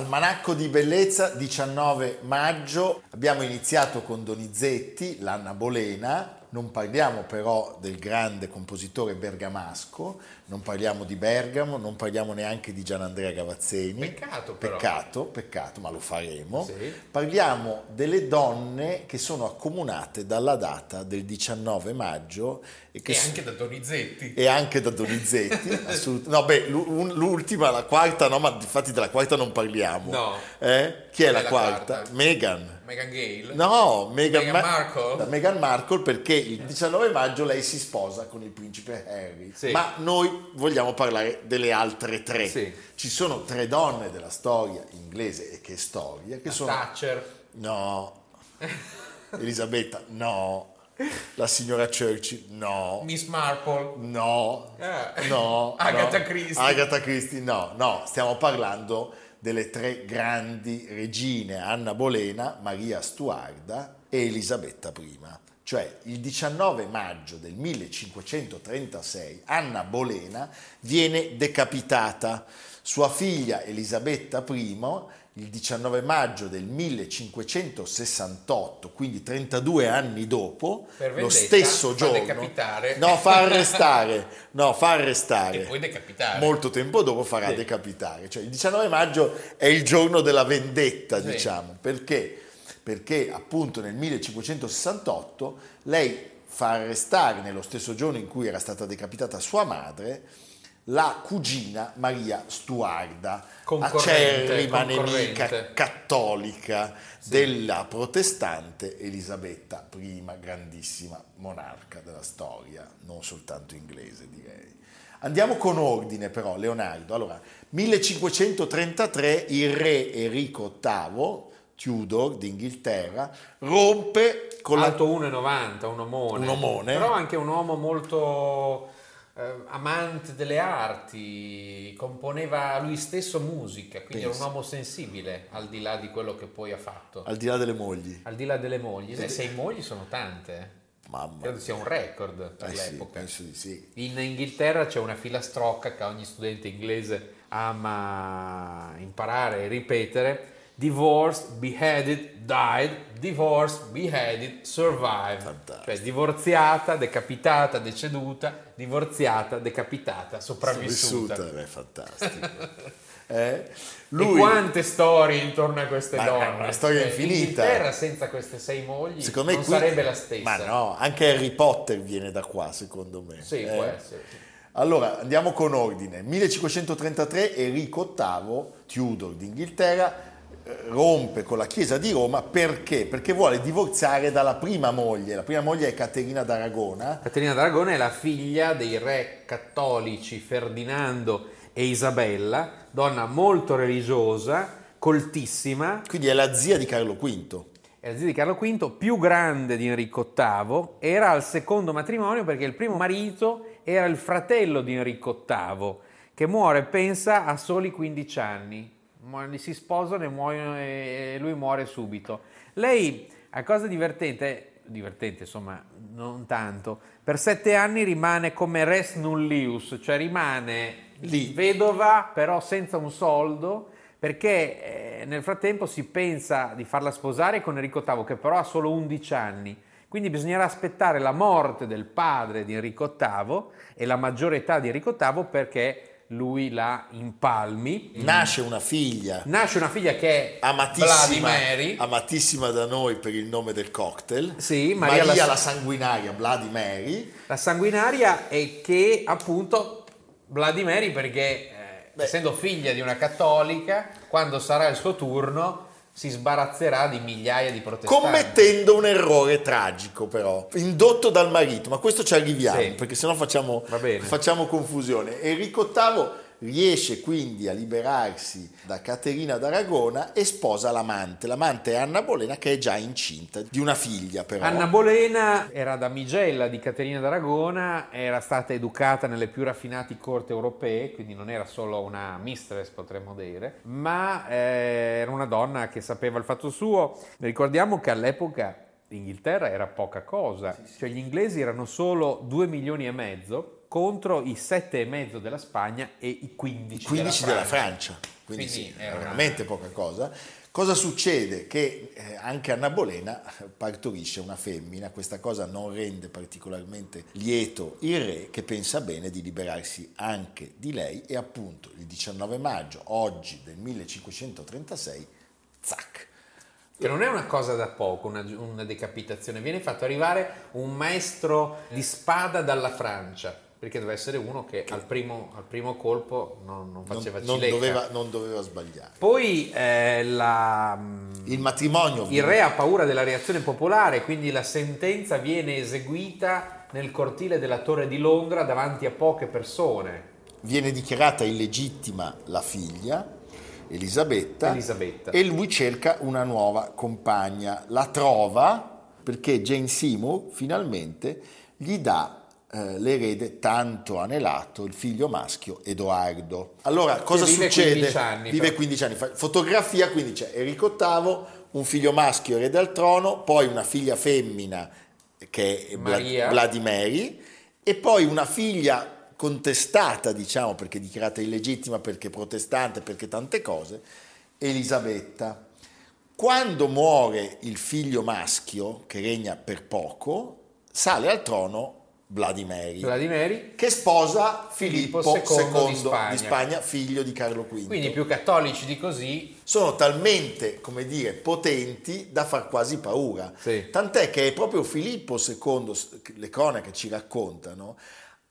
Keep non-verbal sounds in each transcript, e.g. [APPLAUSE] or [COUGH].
Almanacco di bellezza, 19 maggio. Abbiamo iniziato con Donizetti, l'Anna Bolena, non parliamo però del grande compositore bergamasco, non parliamo di Bergamo, non parliamo neanche di Gianandrea Gavazzeni. Peccato però. Peccato, peccato, ma lo faremo. Sì. Parliamo delle donne che sono accomunate dalla data del 19 maggio. E, e anche da Donizetti. E anche da Donizetti, [LAUGHS] assolut- No, beh, l'ultima, la quarta, no, ma infatti della quarta non parliamo. No. Eh? Chi è, è la, la quarta? quarta? Meghan. Meghan Gale? No, Meghan, Meghan Ma- Markle? da Meghan Markle perché il 19 maggio lei si sposa con il principe Harry. Sì. Ma noi vogliamo parlare delle altre tre. Sì. Ci sono tre donne della storia inglese e che storia che La sono Thatcher. No. [LAUGHS] Elisabetta, no. La signora Churchill, no. Miss Marple. No, Eh. no. [LAUGHS] Agatha no. Christie. Agatha Christie, no, no. Stiamo parlando delle tre grandi regine, Anna Bolena, Maria Stuarda e Elisabetta I. Cioè il 19 maggio del 1536 Anna Bolena viene decapitata. Sua figlia Elisabetta I il 19 maggio del 1568, quindi 32 anni dopo, Per lo vendetta, stesso fa giorno, decapitare. no, fa arrestare, no, fa arrestare. E poi decapitare. Molto tempo dopo farà Sì. decapitare. Cioè, il 19 maggio è il giorno della vendetta, Sì. diciamo. Perché? Perché appunto nel 1568 lei fa arrestare, nello stesso giorno in cui era stata decapitata sua madre, la cugina Maria Stuarda, acerrima concorrente. nemica cattolica della protestante Elisabetta I, grandissima monarca della storia, non soltanto inglese direi. Andiamo con ordine però, Leonardo. Allora, 1533 il re Enrico VIII, Tudor d'Inghilterra, rompe con la... Alto 1,90, un omone. Un omone. Però anche un uomo molto eh, amante delle arti, componeva lui stesso musica, quindi era un uomo sensibile al di là di quello che poi ha fatto. Al di là delle mogli. Al di là delle mogli, Eh, sei mogli sono tante. eh. Mamma Credo sia un record per Eh sì, l'epoca. penso di sì. In Inghilterra c'è una filastrocca che ogni studente inglese ama imparare e ripetere. Divorced, beheaded, died, divorced, beheaded, survived. Fantastico. Cioè divorziata, decapitata, deceduta, divorziata, decapitata, sopravvissuta. Vissuta, è fantastico. [LAUGHS] Eh? E quante storie intorno a queste Ma- donne? una storia Cioè, infinita. L'Inghilterra senza queste sei mogli Secondo me non qui- sarebbe la stessa. Ma no, anche Harry Potter viene da qua, secondo me. Sì, eh? può essere. sì. Allora, andiamo con ordine. 1533 Enrico VIII, Tudor d'Inghilterra, rompe con la Chiesa di Roma perché? Perché vuole divorziare dalla prima moglie. La prima moglie è Caterina d'Aragona. Caterina d'Aragona è la figlia dei re cattolici Ferdinando e Isabella, donna molto religiosa, coltissima, Quindi è la zia di Carlo V. è la zia di Carlo V, più grande di Enrico VIII, era al secondo matrimonio perché il primo marito era il fratello di Enrico VIII, che muore, pensa, a soli 15 anni. Si sposano e muoiono e lui muore subito. Lei, a cosa divertente, divertente insomma, non tanto, per sette anni rimane come res nullius, cioè rimane Lì. vedova però senza un soldo perché eh, nel frattempo si pensa di farla sposare con Enrico VIII che però ha solo 11 anni. Quindi bisognerà aspettare la morte del padre di Enrico VIII e la maggiore età di Enrico VIII perché lui la impalmi. Nasce una figlia. Nasce una figlia che è amatissima, Bloody amatissima da noi per il nome del cocktail. Sì, Maria, Maria la, la sanguinaria, Bloody Mary. la sanguinaria e che appunto Bloody Mary perché eh, essendo figlia di una cattolica, quando sarà il suo turno si sbarazzerà di migliaia di protestanti. Commettendo un errore tragico, però, indotto dal marito, ma questo ci arriviamo, Sì. perché sennò facciamo, facciamo confusione. Enrico VIII riesce quindi a liberarsi da Caterina d'Aragona e sposa l'amante. L'amante è Anna Bolena, che è già incinta di una figlia, però. Anna Bolena era damigella di Caterina d'Aragona, era stata educata nelle più raffinate corti europee, quindi non era solo una mistress, potremmo dire, ma eh, era una donna che sapeva il fatto suo. Ricordiamo che all'epoca l'Inghilterra era poca cosa, cioè gli inglesi erano solo 2 milioni e mezzo contro i 7 e mezzo della Spagna e i 15, 15 della della Francia. Francia, quindi, Quindi sì, è una- veramente poca cosa. Cosa succede? Che eh, anche Anna Bolena partorisce una femmina, questa cosa non rende particolarmente lieto il re che pensa bene di liberarsi anche di lei e appunto il 19 maggio, oggi del 1536, zac, Che non è una cosa da poco, una, una decapitazione. Viene fatto arrivare un maestro di spada dalla Francia, perché deve essere uno che al primo, al primo colpo non, non non, faceva non cilecca. doveva, non doveva sbagliare. Poi eh, la- Il matrimonio il re ha paura della reazione popolare, quindi la sentenza viene eseguita nel cortile della Torre di Londra davanti a poche persone. viene dichiarata illegittima la figlia, Elisabetta, Elisabetta. e lui cerca una nuova compagna. La trova perché Jane Seymour finalmente gli dà eh, l'erede tanto anelato, il figlio maschio Edoardo. Allora, cosa vive succede? 15 anni, vive però. 15 anni. fa- Fotografia, quindi c'è Enrico VIII, un figlio maschio erede al trono, poi una figlia femmina che è Maria. Vladimiri, e poi una figlia contestata, diciamo, perché dichiarata illegittima, perché protestante, perché tante cose, Elisabetta. Quando muore il figlio maschio, che regna per poco, sale al trono Vladimiri, Vladimiri, che sposa Filippo, Filippo II II di Spagna. di Spagna, figlio di Carlo V. quindi più cattolici di così, Sono talmente, come dire, potenti da far quasi paura. Sì. Tant'è che è proprio Filippo II, le cronache ci raccontano,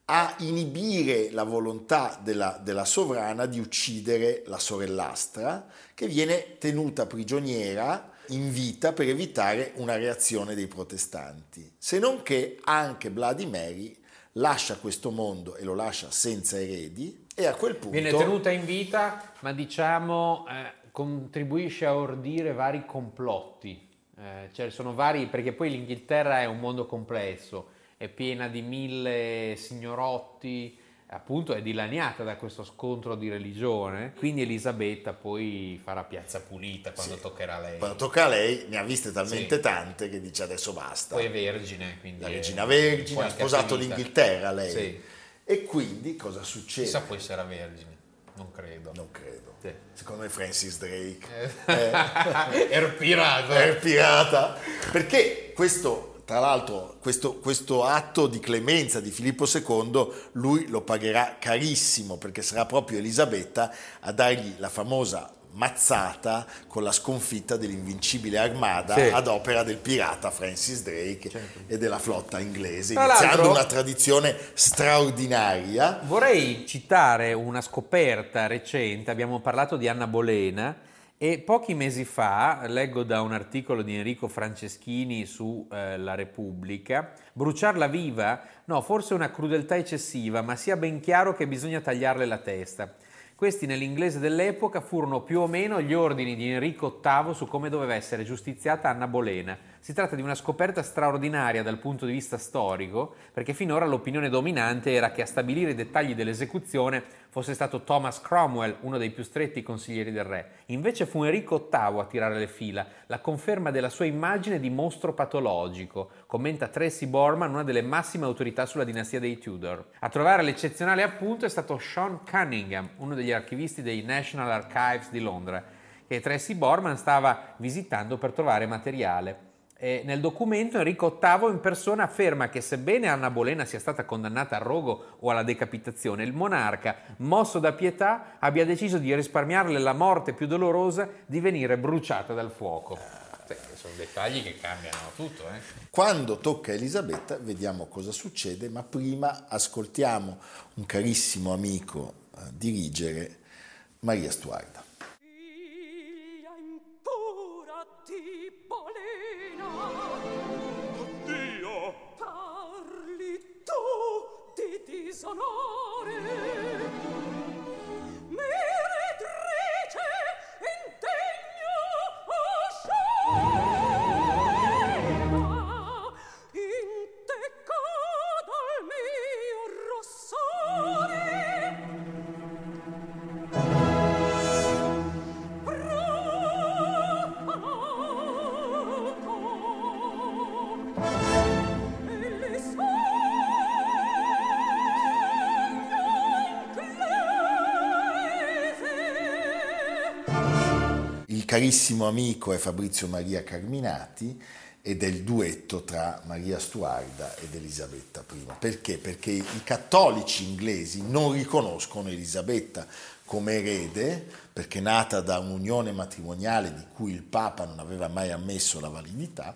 a inibire la volontà della, della sovrana di uccidere la sorellastra, che viene tenuta prigioniera in vita per evitare una reazione dei protestanti. Se non che anche Vladimiri lascia questo mondo e lo lascia senza eredi e a quel punto... viene tenuta in vita, ma diciamo eh, contribuisce a ordire vari complotti. Eh, cioè sono vari, perché poi l'Inghilterra è un mondo complesso, è piena di mille signorotti, appunto è dilaniata da questo scontro di religione, quindi Elisabetta poi farà piazza pulita quando Sì. toccherà a lei. Quando tocca a lei, ne ha viste talmente Sì. tante che dice adesso basta. Poi è vergine, quindi la è regina vergine, ha sposato l'Inghilterra lei. Sì. E quindi cosa succede? Chissà poi se era vergine, non credo. Non credo. Sì. Secondo me Francis Drake [LAUGHS] Eh. Era pirata. è pirata. Perché questo, tra l'altro, questo, questo atto di clemenza di Filippo II, lui lo pagherà carissimo perché sarà proprio Elisabetta a dargli la famosa mazzata con la sconfitta dell'invincibile armada Sì. ad opera del pirata Francis Drake Certo. e della flotta inglese, Tra iniziando una tradizione straordinaria. Vorrei citare una scoperta recente, abbiamo parlato di Anna Bolena e pochi mesi fa, leggo da un articolo di Enrico Franceschini su eh, La Repubblica, bruciarla viva? No, forse una crudeltà eccessiva, ma sia ben chiaro che bisogna tagliarle la testa. Questi nell'inglese dell'epoca furono più o meno gli ordini di Enrico VIII su come doveva essere giustiziata Anna Bolena. Si tratta di una scoperta straordinaria dal punto di vista storico, perché finora l'opinione dominante era che a stabilire i dettagli dell'esecuzione fosse stato Thomas Cromwell, uno dei più stretti consiglieri del re. Invece fu Enrico VIII a tirare le fila, la conferma della sua immagine di mostro patologico, commenta Tracy Borman, una delle massime autorità sulla dinastia dei Tudor. A trovare l'eccezionale appunto è stato Sean Cunningham, uno degli archivisti dei National Archives di Londra, che Tracy Borman stava visitando per trovare materiale. E nel documento Enrico VIII in persona afferma che sebbene Anna Bolena sia stata condannata al rogo o alla decapitazione, il monarca, mosso da pietà, abbia deciso di risparmiarle la morte più dolorosa di venire bruciata dal fuoco. Sì, sono dettagli che cambiano tutto. Eh? Quando tocca Elisabetta vediamo cosa succede, ma prima ascoltiamo un carissimo amico eh, dirigere Maria Stuarda. Carissimo amico è Fabrizio Maria Carminati ed è il duetto tra Maria Stuarda ed Elisabetta I. Perché? Perché i cattolici inglesi non riconoscono Elisabetta come erede, perché nata da un'unione matrimoniale di cui il Papa non aveva mai ammesso la validità,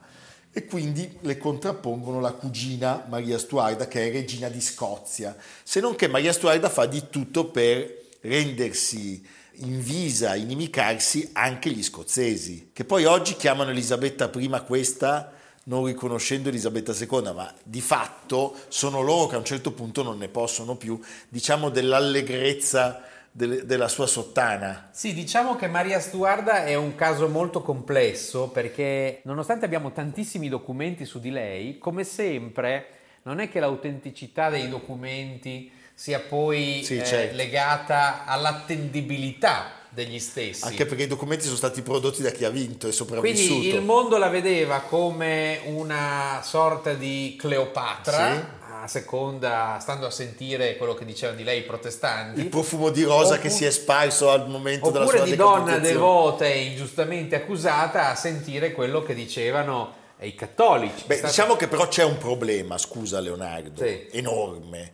e quindi le contrappongono la cugina Maria Stuarda, che è regina di Scozia, se non che Maria Stuarda fa di tutto per rendersi invisa a inimicarsi anche gli scozzesi, che poi oggi chiamano Elisabetta I questa non riconoscendo Elisabetta II, ma di fatto sono loro che a un certo punto non ne possono più, diciamo, dell'allegrezza de- della sua sottana. Sì, diciamo che Maria Stuarda è un caso molto complesso perché nonostante abbiamo tantissimi documenti su di lei, come sempre non è che l'autenticità dei documenti sia poi sì, eh, certo. legata all'attendibilità degli stessi. Anche perché i documenti sono stati prodotti da chi ha vinto e sopravvissuto. Quindi il mondo la vedeva come una sorta di Cleopatra. Sì. A seconda, stando a sentire quello che dicevano di lei i protestanti. Il profumo di rosa oppure, che si è sparso al momento della sua Oppure di donna devota e ingiustamente accusata a sentire quello che dicevano i cattolici. Beh, stato... diciamo che però c'è un problema, scusa Leonardo, sì. enorme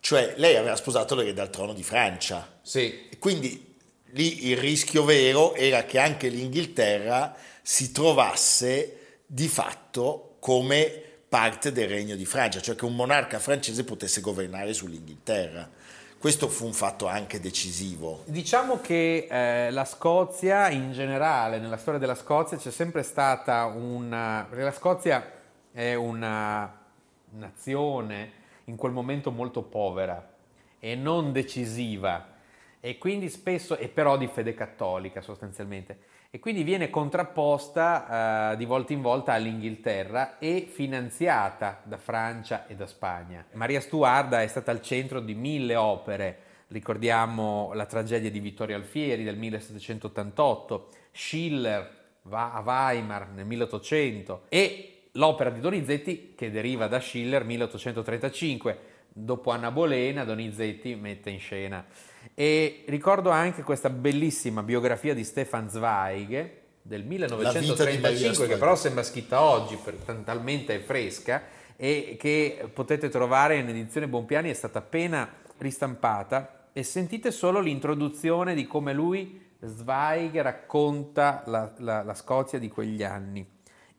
cioè lei aveva sposato l'erede al trono di Francia. Sì. Quindi lì il rischio vero era che anche l'Inghilterra si trovasse di fatto come parte del regno di Francia, cioè che un monarca francese potesse governare sull'Inghilterra. Questo fu un fatto anche decisivo. Diciamo che eh, la Scozia in generale, nella storia della Scozia c'è sempre stata una... perché la Scozia è una nazione in quel momento molto povera e non decisiva e quindi spesso, e però di fede cattolica sostanzialmente, e quindi viene contrapposta eh, di volta in volta all'Inghilterra e finanziata da Francia e da Spagna. Maria Stuarda è stata al centro di mille opere, ricordiamo la tragedia di Vittorio Alfieri del 1788, Schiller va a Weimar nel 1800 e l'opera di Donizetti che deriva da Schiller 1835. Dopo Anna Bolena, Donizetti mette in scena. E ricordo anche questa bellissima biografia di Stefan Zweig del 1935, che però sembra scritta oggi, per, talmente è fresca, e che potete trovare in edizione Bompiani, è stata appena ristampata. E sentite solo l'introduzione di come lui, Zweig, racconta la, la, la Scozia di quegli anni.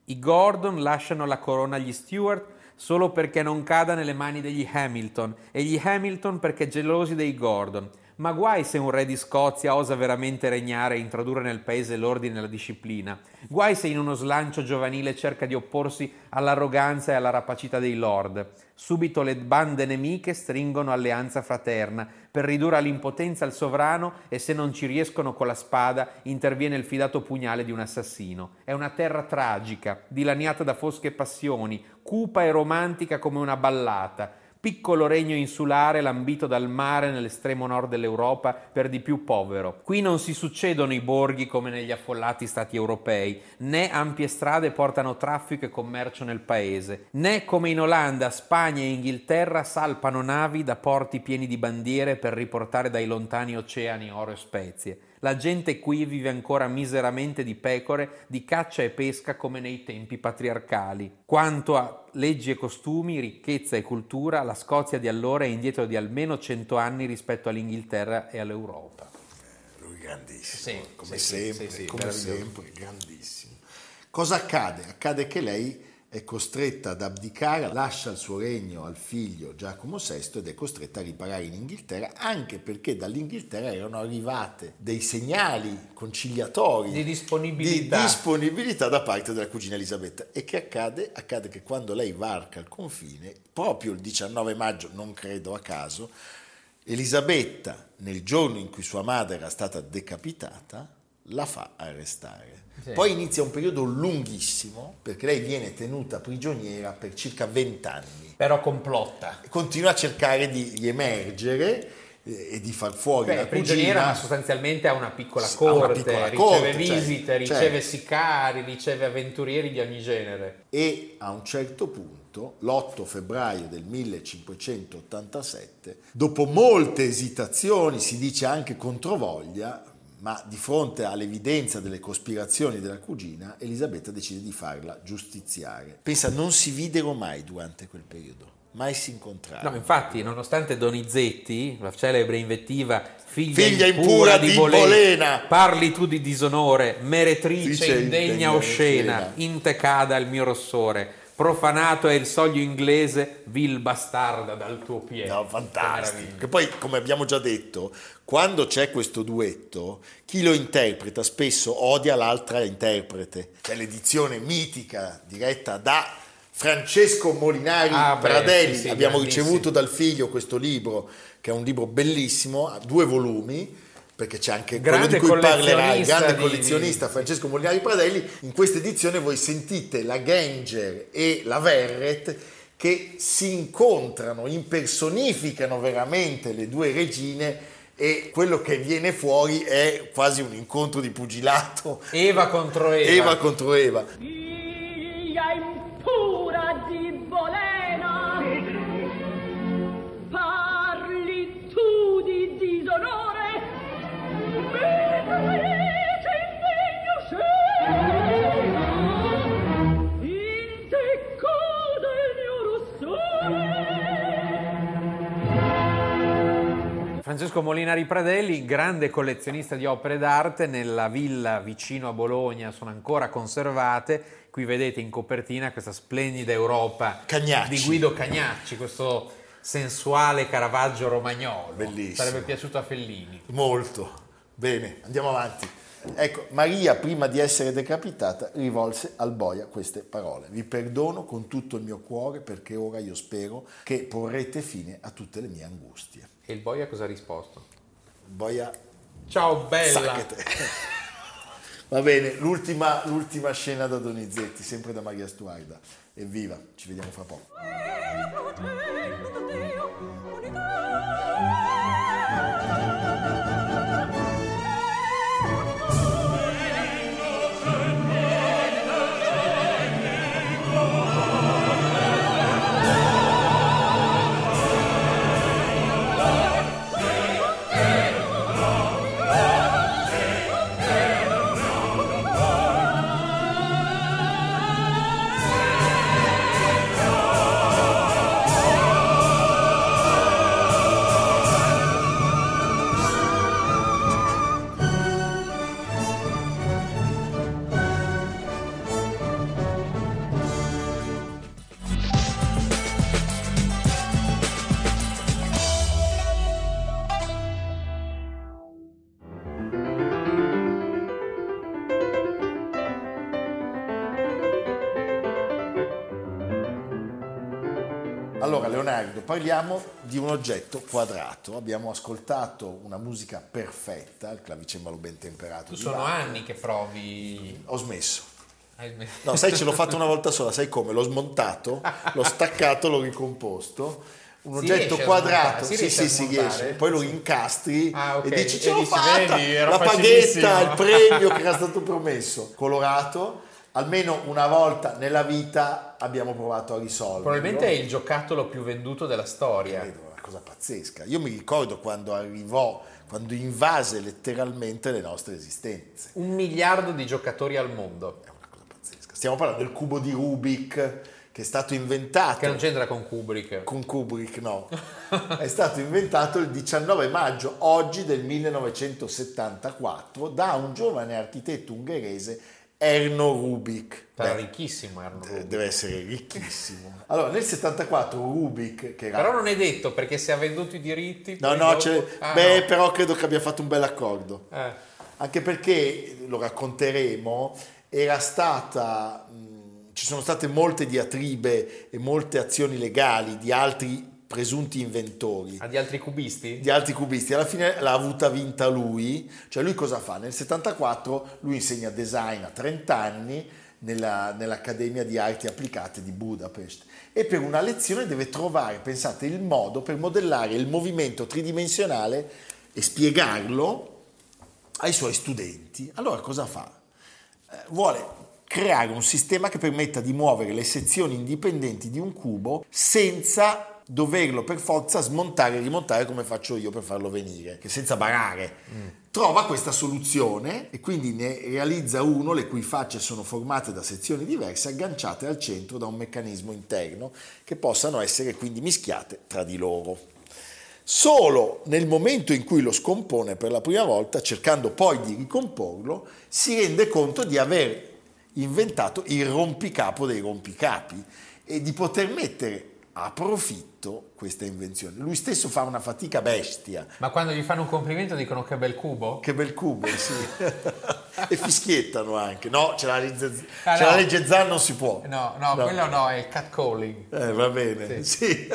I Gordon lasciano la corona agli Stewart solo perché non cada nelle mani degli Hamilton e gli Hamilton perché gelosi dei Gordon. Ma guai se un re di Scozia osa veramente regnare e introdurre nel paese l'ordine e la disciplina. Guai se in uno slancio giovanile cerca di opporsi all'arroganza e alla rapacità dei lord. Subito le bande nemiche stringono alleanza fraterna per ridurre all'impotenza il sovrano e se non ci riescono con la spada interviene il fidato pugnale di un assassino. È una terra tragica, dilaniata da fosche passioni, cupa e romantica come una ballata piccolo regno insulare lambito dal mare nell'estremo nord dell'Europa, per di più povero. Qui non si succedono i borghi come negli affollati stati europei, né ampie strade portano traffico e commercio nel paese, né come in Olanda, Spagna e Inghilterra salpano navi da porti pieni di bandiere per riportare dai lontani oceani oro e spezie. La gente qui vive ancora miseramente di pecore, di caccia e pesca come nei tempi patriarcali. Quanto a leggi e costumi, ricchezza e cultura, la Scozia di allora è indietro di almeno cento anni rispetto all'Inghilterra e all'Europa. Lui grandissimo, Sì, come sì, sempre, sì, come sempre, grandissimo. Cosa accade? Accade che lei è costretta ad abdicare, lascia il suo regno al figlio Giacomo VI ed è costretta a riparare in Inghilterra, anche perché dall'Inghilterra erano arrivate dei segnali conciliatori Di disponibilità. di disponibilità da parte della cugina Elisabetta. E che accade? Accade che quando lei varca il confine, proprio il 19 maggio, non credo a caso, Elisabetta, nel giorno in cui sua madre era stata decapitata, la fa arrestare. Sì. Poi inizia un periodo lunghissimo perché lei viene tenuta prigioniera per circa 20 anni. Però complotta. Continua a cercare di riemergere eh, e di far fuori Beh, la prigioniera ma sostanzialmente ha una piccola ha una corte, piccola riceve corte, visite, cioè, riceve certo. sicari, riceve avventurieri di ogni genere. e a un certo punto, l'8 febbraio del 1587, dopo molte esitazioni, si dice anche controvoglia, ma di fronte all'evidenza delle cospirazioni della cugina, Elisabetta decide di farla giustiziare. Pensa, non si videro mai durante quel periodo, mai si incontrarono. No, infatti, nonostante Donizetti, la celebre invettiva figlia, Figlia impura impura di di Bolena, Bolena. parli tu di disonore, meretrice Dice indegna oscena. in te cada il mio rossore, profanato è il soglio inglese, vil bastarda dal tuo piede. No, fantastico. Che poi, come abbiamo già detto, quando c'è questo duetto, chi lo interpreta spesso odia l'altra interprete. C'è l'edizione mitica diretta da Francesco Molinari Ah, beh, Pradelli. sì, sì, abbiamo ricevuto dal figlio questo libro, che è un libro bellissimo, ha due volumi. Perché c'è anche quello Grande di cui parlerai, collezionista grande di- collezionista Francesco Molinari Pradelli. In questa edizione voi sentite la Ganger e la Verret che si incontrano, impersonificano veramente le due regine e quello che viene fuori è quasi un incontro di pugilato. Eva contro Eva. Eva contro Eva. Figlia impura di Bolena, Francesco Molinari Pradelli, grande collezionista di opere d'arte, nella villa vicino a Bologna sono ancora conservate. Qui vedete in copertina questa splendida Europa Cagnacci. di Guido Cagnacci, questo sensuale Caravaggio romagnolo. Bellissimo. Sarebbe piaciuto a Fellini. Molto. Bene, andiamo avanti. Ecco, Maria, prima di essere decapitata, rivolse al boia queste parole. Vi perdono con tutto il mio cuore perché ora io spero che porrete fine a tutte le mie angustie. E il boia cosa ha risposto? Boia Ciao bella! [LAUGHS] Va bene, l'ultima, l'ultima scena da Donizetti, sempre da Maria Stuarda. Evviva, ci vediamo fra poco. Parliamo di un oggetto quadrato. Abbiamo ascoltato una musica perfetta, il clavicembalo ben temperato. Tu sono Bach. anni che provi... Ho smesso. No, sai, ce l'ho fatto una [LAUGHS] volta sola, sai come? L'ho smontato, l'ho staccato, l'ho ricomposto. Un oggetto quadrato, si sì, sì, si riesce. Poi lo incastri Ah, ok. e dici: Ce l'ho fatta! la facilissimo." paghetta, il premio che era [LAUGHS] stato promesso. Colorato, almeno una volta nella vita abbiamo provato a risolverlo. Probabilmente è il giocattolo più venduto della storia. Credo, cosa pazzesca. Io mi ricordo quando arrivò, quando invase letteralmente le nostre esistenze. Un miliardo di giocatori al mondo. È una cosa pazzesca. Stiamo parlando del cubo di Rubik che è stato inventato Che non c'entra con Kubrick. con Kubrick, no. [LAUGHS] è stato inventato il 19 maggio oggi del 1974 da un giovane architetto ungherese Erno Rubik. Era Beh, ricchissimo Erno Rubik. deve essere ricchissimo. [LAUGHS] Allora, nel 74 Rubik, che era Però non è detto perché se ha venduto i diritti... No, no, dopo- Ah, beh, no. però credo che abbia fatto un bel accordo. Eh. Anche perché, lo racconteremo, era stata, mh, ci sono state molte diatribe e molte azioni legali di altri presunti inventori, Ha di altri cubisti? di altri cubisti. Alla fine l'ha avuta vinta lui, cioè lui cosa fa? Nel 74 lui insegna design a 30 anni nella- nell'Accademia di Arti Applicate di Budapest e per una lezione deve trovare, pensate, il modo per modellare il movimento tridimensionale e spiegarlo ai suoi studenti. Allora cosa fa? Eh, vuole creare un sistema che permetta di muovere le sezioni indipendenti di un cubo senza doverlo per forza smontare e rimontare come faccio io per farlo venire, che senza barare. Trova questa soluzione e quindi ne realizza uno le cui facce sono formate da sezioni diverse agganciate al centro da un meccanismo interno che possano essere quindi mischiate tra di loro. Solo nel momento in cui lo scompone per la prima volta, cercando poi di ricomporlo, si rende conto di aver inventato il rompicapo dei rompicapi e di poter mettere a profitto questa invenzione. Lui stesso fa una fatica bestia. Ma quando gli fanno un complimento dicono che bel cubo? Che bel cubo, sì. [LAUGHS] e fischiettano anche. No, c'è la legge, Ah, c'è no. la legge Zan, non si può. No, no, quello no, è il catcalling. Eh, va bene, sì.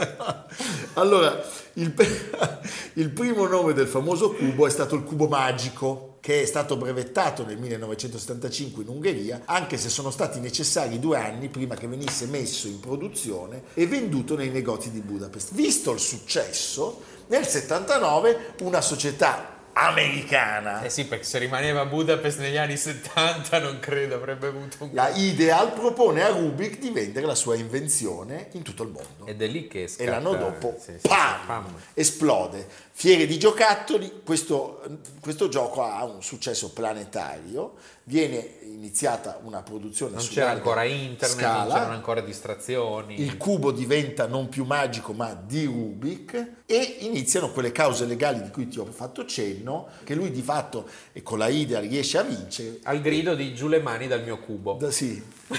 [LAUGHS] allora, il, [LAUGHS] il primo nome del famoso cubo è stato il cubo magico, che è stato brevettato nel 1975 in Ungheria, anche se sono stati necessari due anni prima che venisse messo in produzione e venduto nei negozi di Budapest. Visto il successo, nel 79 una società americana Eh sì, perché se rimaneva a Budapest negli anni 70 non credo avrebbe avuto un... la Ideal propone a Rubik di vendere la sua invenzione in tutto il mondo. Ed è lì che scatta... e l'anno dopo, sì, sì, pam, pam. esplode. Fiere di giocattoli, questo, questo gioco ha un successo planetario, viene iniziata una produzione Non c'era ancora internet, scala. non c'erano ancora distrazioni. Il cubo diventa non più magico ma di Rubik e iniziano quelle cause legali di cui ti ho fatto cenno, che lui di fatto e con la idea riesce a vincere. Al grido di giù le mani dal mio cubo. Da, sì. [LAUGHS]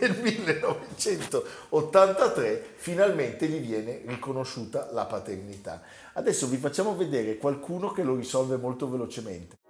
Nel 1983 finalmente gli viene riconosciuta la paternità. Adesso vi facciamo vedere qualcuno che lo risolve molto velocemente.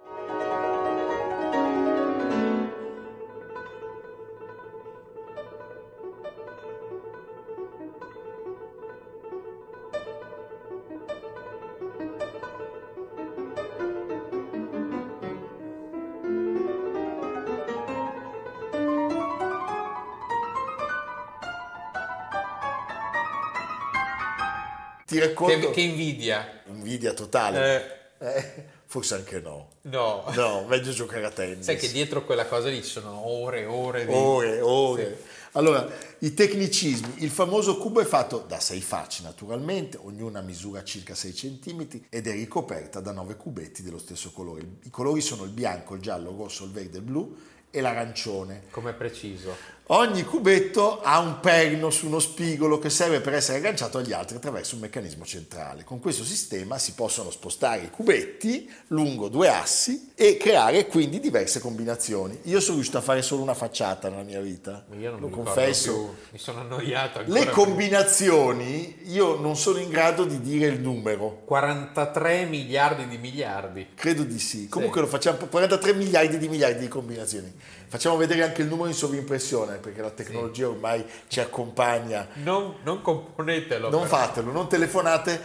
Ti racconto Che, che invidia. invidia totale. Eh, forse anche no. No. No, meglio giocare a tennis. Sai che dietro quella cosa lì ci sono ore e ore di... Ore, ore. Allora, i tecnicismi. Il famoso cubo è fatto da sei facce, naturalmente, ognuna misura circa 6 cm ed è ricoperta da nove cubetti dello stesso colore. I colori sono il bianco, il giallo, il rosso, il verde, il blu e l'arancione. Come preciso. Ogni cubetto ha un perno su uno spigolo che serve per essere agganciato agli altri attraverso un meccanismo centrale. Con questo sistema si possono spostare i cubetti lungo due assi e creare quindi diverse combinazioni. Io sono riuscito a fare solo una facciata nella mia vita, Io non lo mi confesso. più, mi sono annoiato. Le combinazioni io non sono in grado di dire il numero. 43 miliardi di miliardi. Credo di sì. Comunque lo facciamo 43 miliardi di miliardi di combinazioni. Facciamo vedere anche il numero in sovrimpressione perché la tecnologia ormai ci accompagna. Non, non componetelo. Non però. fatelo, non telefonate,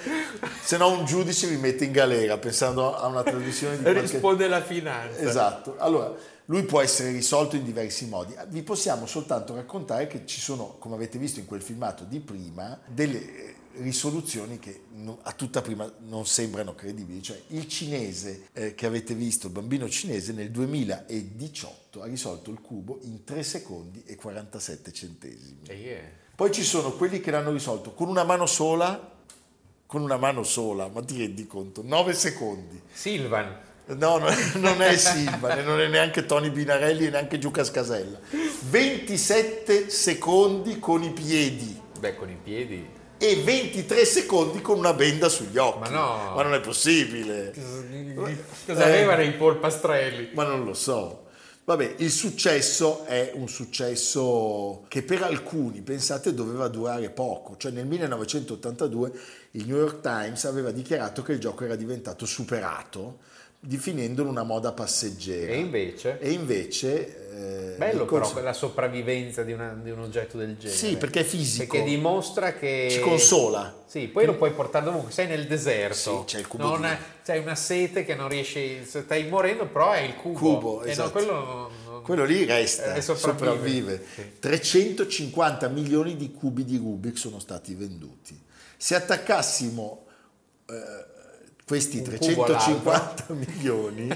se no un giudice vi mette in galera pensando a una trasmissione di qualche... Risponde la finanza. Esatto. Allora, lui può essere risolto in diversi modi. Vi possiamo soltanto raccontare che ci sono, come avete visto in quel filmato di prima, delle risoluzioni che a tutta prima non sembrano credibili. Cioè, il cinese eh, che avete visto, il bambino cinese, nel 2018 ha risolto il cubo in 3 secondi e 47 centesimi. Yeah. Poi ci sono quelli che l'hanno risolto con una mano sola, con una mano sola, ma ti rendi conto? 9 secondi. Silvan. No, no, [LAUGHS] non è Silva, e non è neanche Tony Binarelli e neanche Giuca Scasella. 27 secondi con i piedi Beh, con i piedi. E 23 secondi con una benda sugli occhi. Ma no. Ma non è possibile. Cosa Eh. avevano i polpastrelli? Ma non lo so. Vabbè, il successo è un successo che per alcuni, pensate, doveva durare poco. Cioè nel 1982 il New York Times aveva dichiarato che il gioco era diventato superato, definendolo una moda passeggera. E invece? E invece... eh, Bello corso- però la sopravvivenza di, una- di un oggetto del genere. Sì, perché è fisico. Perché dimostra che... Ci consola. Sì, poi lo puoi portare dovunque, sei nel deserto. Sì, c'è il cubo Non di- è- c'hai una sete che non riesci, stai morendo, però è il cubo. Cubo, E no, esatto. quello non- non- Quello lì resta, Eh, sopravvive. sopravvive. Sì. 350 milioni di cubi di Rubik sono stati venduti. Se attaccassimo eh, questi Un cubo 350 milioni,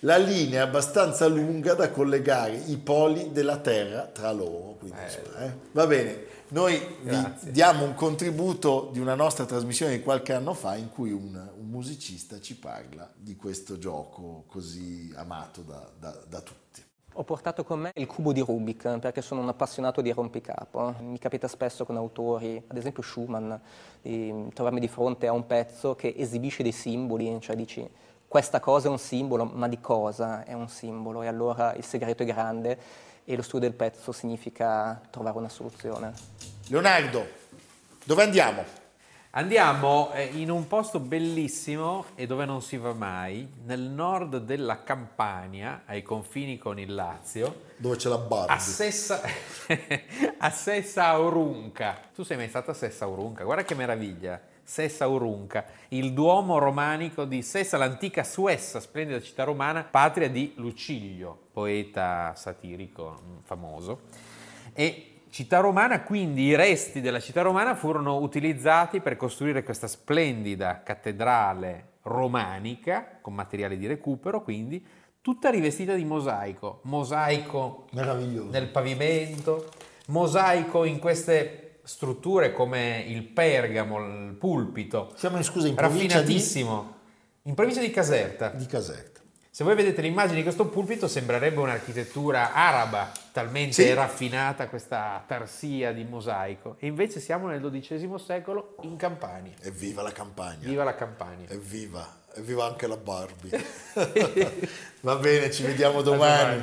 la linea è abbastanza lunga da collegare i poli della Terra tra loro. Quindi, insomma, eh. Va bene, noi vi Grazie. diamo un contributo di una nostra trasmissione di qualche anno fa in cui un, un musicista ci parla di questo gioco così amato da- da- da tutti. Ho portato con me il cubo di Rubik perché sono un appassionato di rompicapo. Mi capita spesso con autori, ad esempio Schumann, di trovarmi di fronte a un pezzo che esibisce dei simboli, cioè dici questa cosa è un simbolo, ma di cosa è un simbolo? E allora il segreto è grande e lo studio del pezzo significa trovare una soluzione. Leonardo, dove andiamo? Andiamo eh, in un posto bellissimo e dove non si va mai, nel nord della Campania, ai confini con il Lazio, Dove c'è la Barbie? a Sessa, [LAUGHS] a Sessa Aurunca. Tu sei mai stato a Sessa Aurunca? Guarda che meraviglia. Sessa Aurunca, il duomo romanico di Sessa, l'antica Suessa, splendida città romana, patria di Lucilio, poeta satirico mm, famoso. E città romana, quindi i resti della città romana furono utilizzati per costruire questa splendida cattedrale romanica con materiali di recupero, quindi tutta rivestita di mosaico, mosaico nel pavimento, mosaico in queste strutture come il pergamo, il pulpito, Siamo in, scusa, in provincia di, raffinatissimo, in provincia di Caserta. di Caserta. Se voi vedete l'immagine di questo pulpito sembrerebbe un'architettura araba, talmente Sì. raffinata questa tarsia di mosaico. E invece siamo nel XII secolo in Campania. Evviva la campagna. Viva la Campania. Evviva. Evviva anche la Barbie. [LAUGHS] [LAUGHS] Va bene, ci vediamo domani.